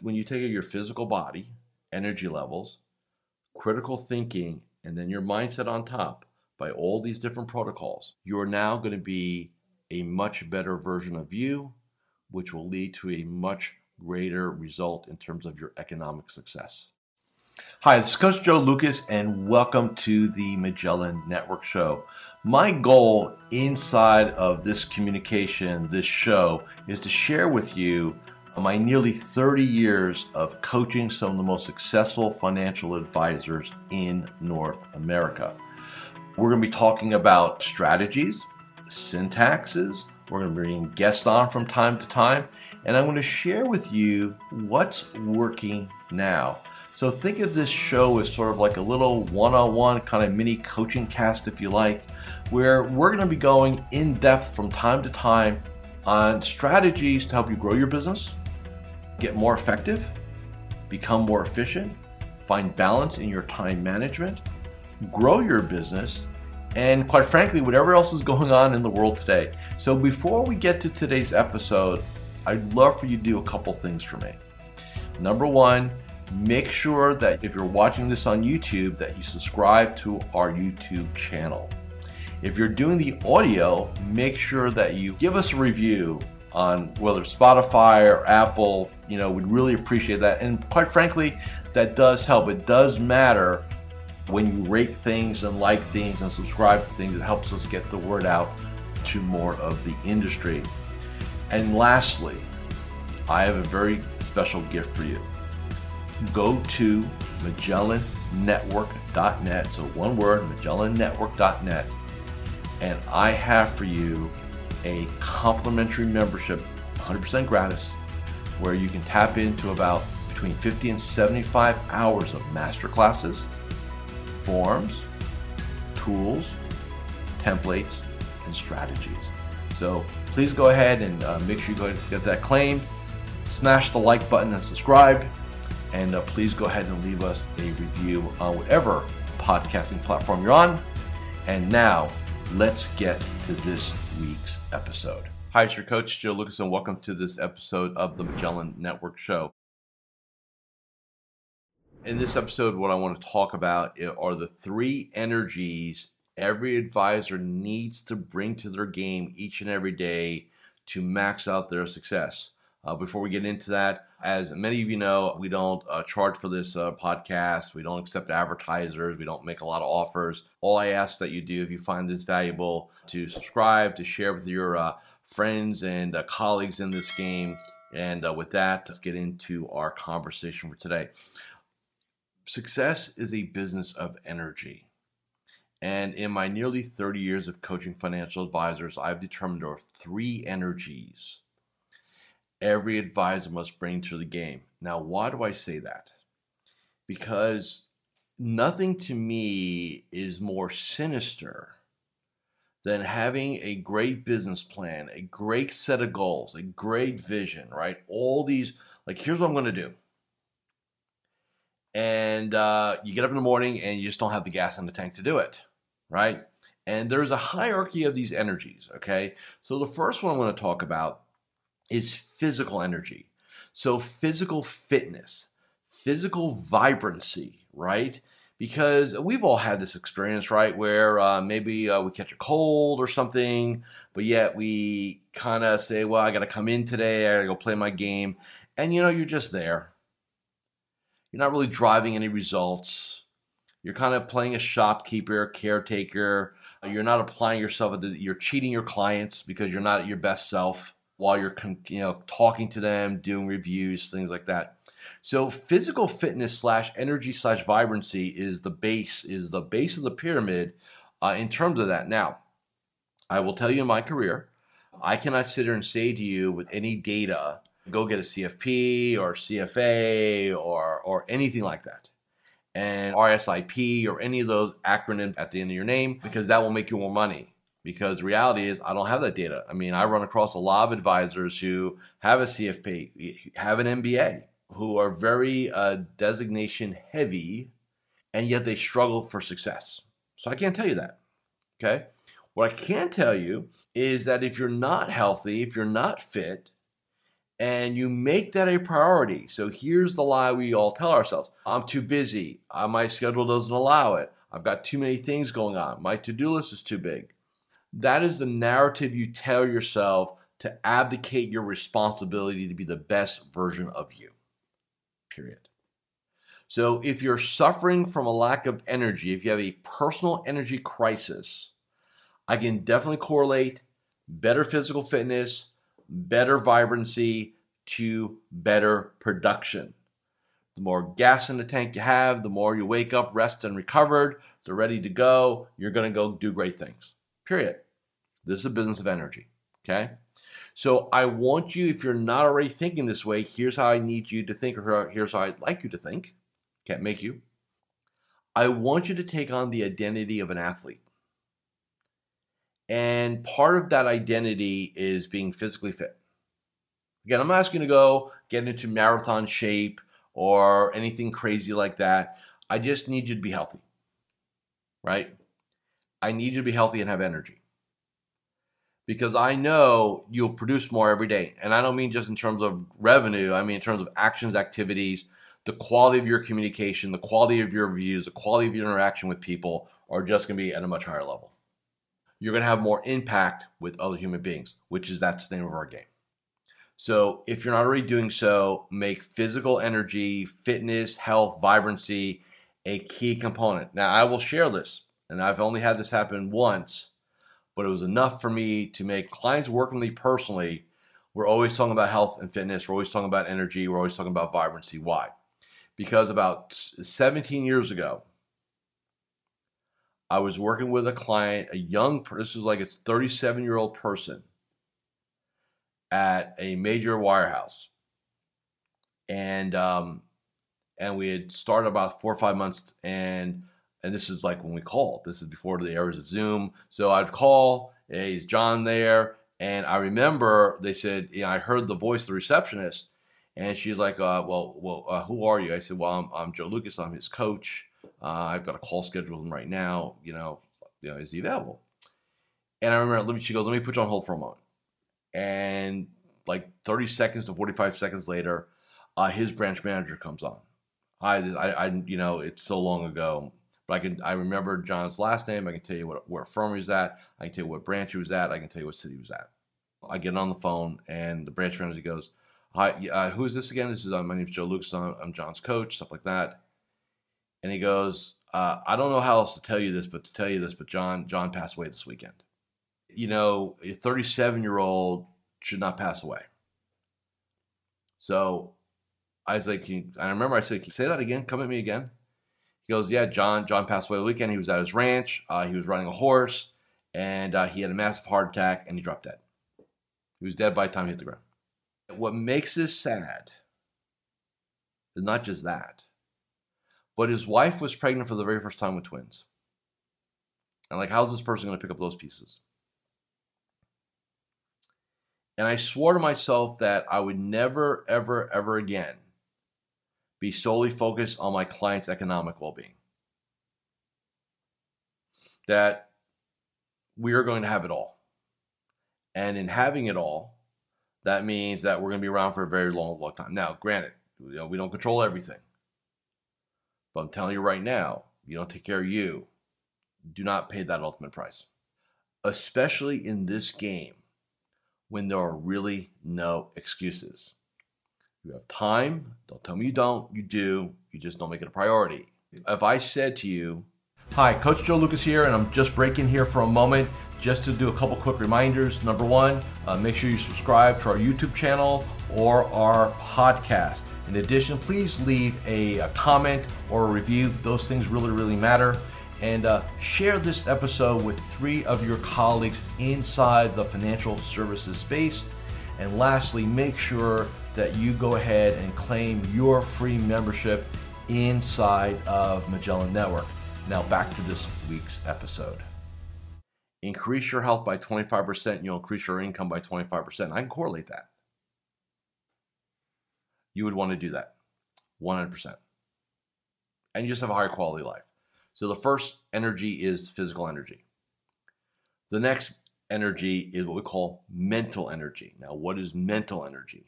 When you take your physical body, energy levels, critical thinking, and then your mindset on top by all these different protocols, you are now going to be a much better version of you, which will lead to a much greater result in terms of your economic success. Hi, is Coach Joe Lucas, and welcome to the Magellan Network Show. My goal inside of this communication, this show, is to share with you my nearly 30 years of coaching some of the most successful financial advisors in North America. We're going to be talking about strategies, syntaxes. We're going to bring guests on from time to time, and I'm going to share with you what's working now. So think of this show as sort of like a little one-on-one kind of mini coaching cast, if you like, where we're going to be going in depth from time to time on strategies to help you grow your business, get more effective, become more efficient, find balance in your time management, grow your business, and quite frankly, whatever else is going on in the world today. So before we get to today's episode, I'd love for you to do a couple things for me. Number one, make sure that if you're watching this on YouTube that you subscribe to our YouTube channel. If you're doing the audio, make sure that you give us a review on whether Spotify or Apple, you know, we'd really appreciate that. And quite frankly, that does help. It does matter when you rate things and like things and subscribe to things. It helps us get the word out to more of the industry. And lastly, I have a very special gift for you. Go to MagellanNetwork.net, so one word, MagellanNetwork.net, and I have for you a complimentary membership, 100% gratis, where you can tap into about between 50 and 75 hours of master classes, forms, tools, templates, and strategies. So please go ahead and uh, make sure you go and get that claimed. Smash the like button and subscribe. And uh, please go ahead and leave us a review on whatever podcasting platform you're on. And now let's get to this week's episode. Hi, it's your coach, Joe Lucas, and welcome to this episode of the Magellan Network Show. In this episode, what I want to talk about are the three energies every advisor needs to bring to their game each and every day to max out their success. Uh, before we get into that, as many of you know, we don't uh, charge for this uh, podcast. We don't accept advertisers. We don't make a lot of offers. All I ask that you do, if you find this valuable, to subscribe, to share with your uh, friends and uh, colleagues in this game. And uh, with that, let's get into our conversation for today. Success is a business of energy. And in my nearly 30 years of coaching financial advisors, I've determined there are three energies every advisor must bring to the game. Now, why do I say that? Because nothing to me is more sinister than having a great business plan, a great set of goals, a great vision, right? All these, like, here's what I'm going to do. And uh, you get up in the morning and you just don't have the gas in the tank to do it, right? And there's a hierarchy of these energies, okay? So the first one I'm going to talk about is physical energy. So, physical fitness, physical vibrancy, right? Because we've all had this experience, right? Where uh, maybe uh, we catch a cold or something, but yet we kind of say, well, I got to come in today, I got to go play my game. And you know, you're just there. You're not really driving any results. You're kind of playing a shopkeeper, caretaker. You're not applying yourself. You're cheating your clients because you're not at your best self while you're you know talking to them, doing reviews, things like that. So physical fitness slash energy slash vibrancy is the base is the base of the pyramid uh, in terms of that. Now, I will tell you in my career, I cannot sit here and say to you with any data, go get a CFP or CFA or or anything like that. And RSIP or any of those acronyms at the end of your name because that will make you more money because reality is I don't have that data. I mean, I run across a lot of advisors who have a CFP, have an MBA, who are very uh, designation heavy, and yet they struggle for success. So I can't tell you that. Okay. What I can tell you is that if you're not healthy, if you're not fit, and you make that a priority. So here's the lie we all tell ourselves I'm too busy. Uh, my schedule doesn't allow it. I've got too many things going on. My to do list is too big. That is the narrative you tell yourself to abdicate your responsibility to be the best version of you. Period. So if you're suffering from a lack of energy, if you have a personal energy crisis, I can definitely correlate better physical fitness, better vibrancy to better production. The more gas in the tank you have, the more you wake up, rest, and recovered, they're ready to go, you're going to go do great things. Period. This is a business of energy. Okay? So I want you, if you're not already thinking this way, here's how I need you to think, or here's how I'd like you to think. Can't make you. I want you to take on the identity of an athlete. And part of that identity is being physically fit. Again, I'm not asking you to go get into marathon shape or anything crazy like that. I just need you to be healthy, right? I need you to be healthy and have energy because I know you'll produce more every day. And I don't mean just in terms of revenue, I mean in terms of actions, activities, the quality of your communication, the quality of your views, the quality of your interaction with people are just going to be at a much higher level. You're going to have more impact with other human beings, which is that's the name of our game. So, if you're not already doing so, make physical energy, fitness, health, vibrancy a key component. Now, I will share this, and I've only had this happen once, but it was enough for me to make clients work with me personally. We're always talking about health and fitness. We're always talking about energy. We're always talking about vibrancy. Why? because about 17 years ago, I was working with a client, a young, this is like a 37 year old person at a major wirehouse. And, um, and we had started about four or five months and, and this is like when we called, this is before the eras of Zoom. So I'd call, hey, is John there? And I remember they said, you know, I heard the voice of the receptionist and she's like, uh, "Well, well, uh, who are you?" I said, "Well, I'm, I'm Joe Lucas. I'm his coach. Uh, I've got a call scheduled with him right now. You know, you know, is he available?" And I remember, let me. She goes, "Let me put you on hold for a moment." And like 30 seconds to 45 seconds later, uh, his branch manager comes on. I, I, I, you know, it's so long ago, but I can, I remember John's last name. I can tell you what, where firm he was at. I can tell you what branch he was at. I can tell you what city he was at. I get on the phone, and the branch manager goes hi, uh, who's this again? This is uh, my name's Joe Lucas. I'm, I'm, John's coach, stuff like that. And he goes, uh, I don't know how else to tell you this, but to tell you this, but John, John passed away this weekend. You know, a 37 year old should not pass away. So I was like, I remember I said, say that again? Come at me again. He goes, Yeah, John, John passed away the weekend. He was at his ranch. Uh, he was riding a horse and uh, he had a massive heart attack and he dropped dead. He was dead by the time he hit the ground. What makes this sad is not just that, but his wife was pregnant for the very first time with twins. And like, how's this person going to pick up those pieces? And I swore to myself that I would never, ever, ever again be solely focused on my client's economic well being. That we are going to have it all. And in having it all, that means that we're going to be around for a very long, long time. Now, granted, you know, we don't control everything. But I'm telling you right now, you don't take care of you, do not pay that ultimate price. Especially in this game when there are really no excuses. You have time, don't tell me you don't, you do, you just don't make it a priority. If I said to you, Hi, Coach Joe Lucas here, and I'm just breaking here for a moment just to do a couple quick reminders. Number one, uh, make sure you subscribe to our YouTube channel or our podcast. In addition, please leave a, a comment or a review. Those things really, really matter. And uh, share this episode with three of your colleagues inside the financial services space. And lastly, make sure that you go ahead and claim your free membership inside of Magellan Network. Now, back to this week's episode increase your health by 25%, and you'll increase your income by 25%. I can correlate that. You would want to do that 100%. And you just have a higher quality life. So the first energy is physical energy. The next energy is what we call mental energy. Now, what is mental energy?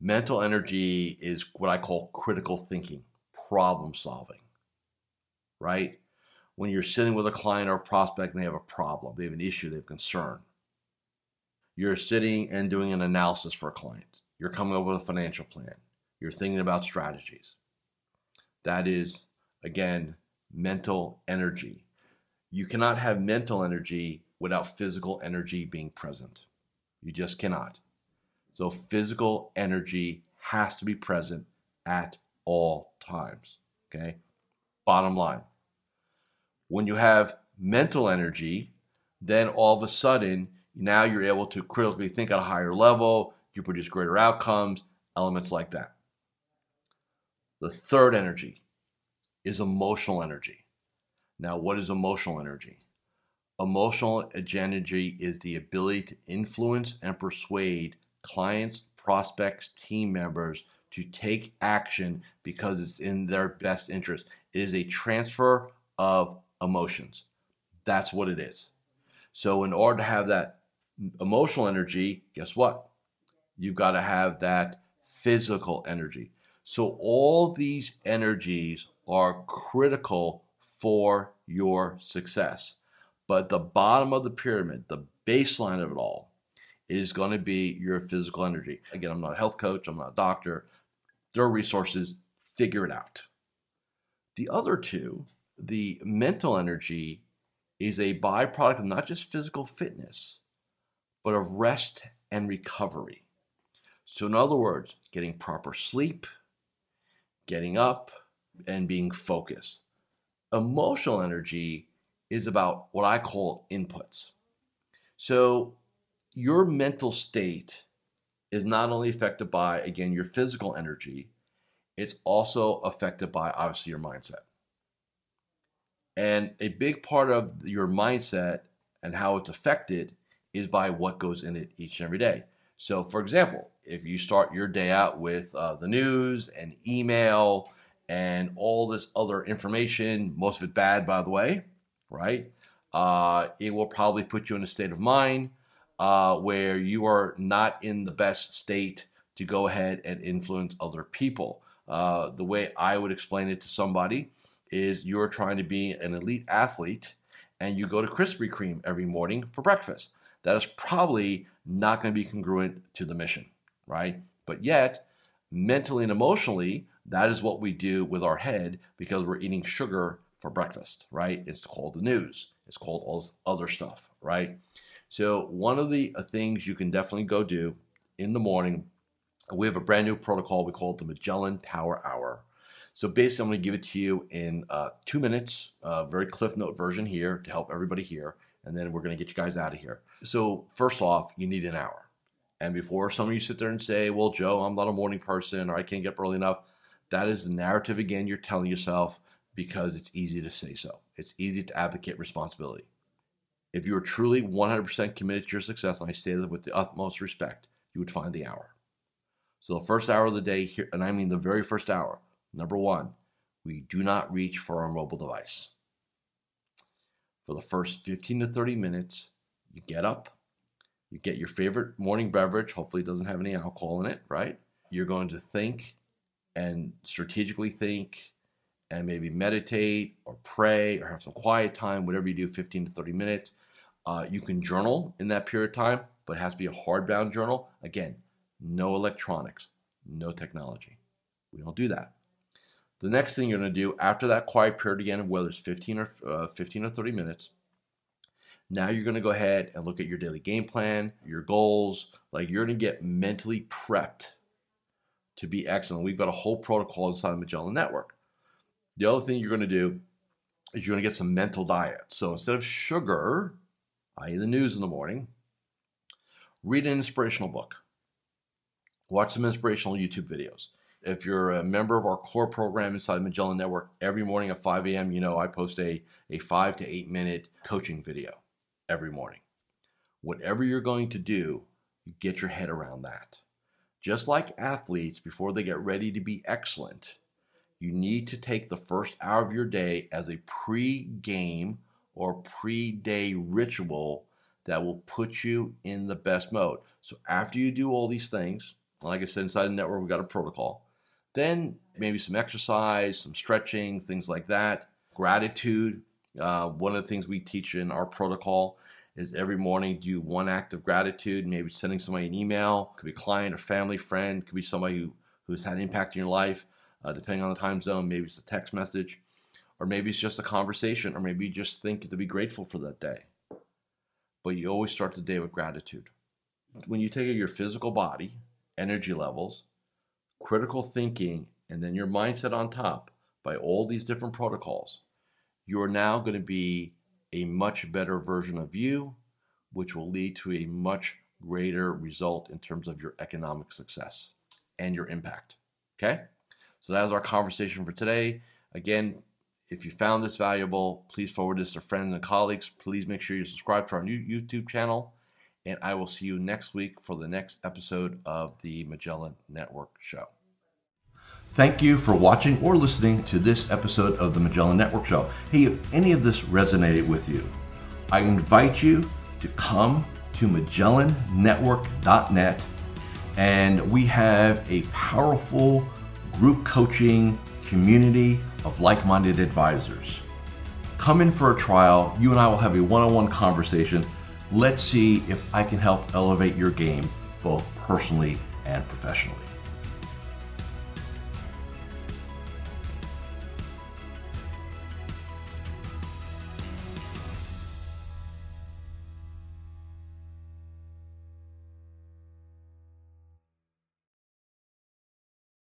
Mental energy is what I call critical thinking, problem solving, right? When you're sitting with a client or a prospect and they have a problem, they have an issue, they have concern. You're sitting and doing an analysis for a client. You're coming up with a financial plan. You're thinking about strategies. That is, again, mental energy. You cannot have mental energy without physical energy being present. You just cannot. So, physical energy has to be present at all times. Okay? Bottom line. When you have mental energy, then all of a sudden, now you're able to critically think at a higher level, you produce greater outcomes, elements like that. The third energy is emotional energy. Now, what is emotional energy? Emotional energy is the ability to influence and persuade clients, prospects, team members to take action because it's in their best interest. It is a transfer of emotions. That's what it is. So, in order to have that emotional energy, guess what? You've got to have that physical energy. So, all these energies are critical for your success. But the bottom of the pyramid, the baseline of it all, is going to be your physical energy. Again, I'm not a health coach, I'm not a doctor. There are resources, figure it out. The other two, the mental energy, is a byproduct of not just physical fitness, but of rest and recovery. So, in other words, getting proper sleep, getting up, and being focused. Emotional energy is about what I call inputs. So, your mental state is not only affected by, again, your physical energy, it's also affected by, obviously, your mindset. And a big part of your mindset and how it's affected is by what goes in it each and every day. So, for example, if you start your day out with uh, the news and email and all this other information, most of it bad, by the way, right? Uh, it will probably put you in a state of mind uh, where you are not in the best state to go ahead and influence other people. Uh, the way I would explain it to somebody is you're trying to be an elite athlete and you go to Krispy Kreme every morning for breakfast. That is probably not going to be congruent to the mission, right? But yet, mentally and emotionally, that is what we do with our head because we're eating sugar for breakfast, right? It's called the news. It's called all this other stuff, right? So one of the uh, things you can definitely go do in the morning, we have a brand new protocol. We call it the Magellan Power Hour. So basically, I'm going to give it to you in uh, two minutes, uh, very cliff note version here to help everybody here, and then we're going to get you guys out of here. So first off, you need an hour. And before some of you sit there and say, well, Joe, I'm not a morning person or I can't get up early enough, that is the narrative again you're telling yourself because it's easy to say so. It's easy to advocate responsibility. If you are truly 100% committed to your success, and I say that with the utmost respect, you would find the hour. So the first hour of the day here, and I mean the very first hour, number one, we do not reach for our mobile device. For the first 15 to 30 minutes, you get up, you get your favorite morning beverage, hopefully it doesn't have any alcohol in it, right? You're going to think and strategically think and maybe meditate or pray or have some quiet time, whatever you do, 15 to 30 minutes. Uh, you can journal in that period of time, but it has to be a hardbound journal. Again, no electronics, no technology. We don't do that. The next thing you're going to do after that quiet period again, whether it's 15 or uh, 15 or 30 minutes, now you're going to go ahead and look at your daily game plan, your goals. Like you're going to get mentally prepped to be excellent. We've got a whole protocol inside of Magellan Network. The other thing you're going to do is you're going to get some mental diet. So instead of sugar, i.e., the news in the morning, read an inspirational book, watch some inspirational YouTube videos. If you're a member of our core program inside Magellan Network, every morning at 5 a.m., you know I post a, a five to eight minute coaching video every morning. Whatever you're going to do, get your head around that. Just like athletes, before they get ready to be excellent, you need to take the first hour of your day as a pre game or pre day ritual that will put you in the best mode. So after you do all these things, Like I said, inside the network, we've got a protocol. Then maybe some exercise, some stretching, things like that. Gratitude. Uh, one of the things we teach in our protocol is every morning do one act of gratitude, maybe sending somebody an email, could be a client or family friend, could be somebody who, who's had an impact in your life, uh, depending on the time zone. Maybe it's a text message, or maybe it's just a conversation, or maybe you just think to be grateful for that day. But you always start the day with gratitude. When you take your physical body, energy levels, critical thinking, and then your mindset on top by all these different protocols, you're now going to be a much better version of you, which will lead to a much greater result in terms of your economic success and your impact. Okay? So that is our conversation for today. Again, if you found this valuable, please forward this to friends and colleagues. Please make sure you subscribe to our new YouTube channel. And I will see you next week for the next episode of the Magellan Network Show. Thank you for watching or listening to this episode of the Magellan Network Show. Hey, if any of this resonated with you, I invite you to come to MagellanNetwork.net and we have a powerful group coaching community of like minded advisors. Come in for a trial. You and I will have a one on one conversation. Let's see if I can help elevate your game both personally and professionally.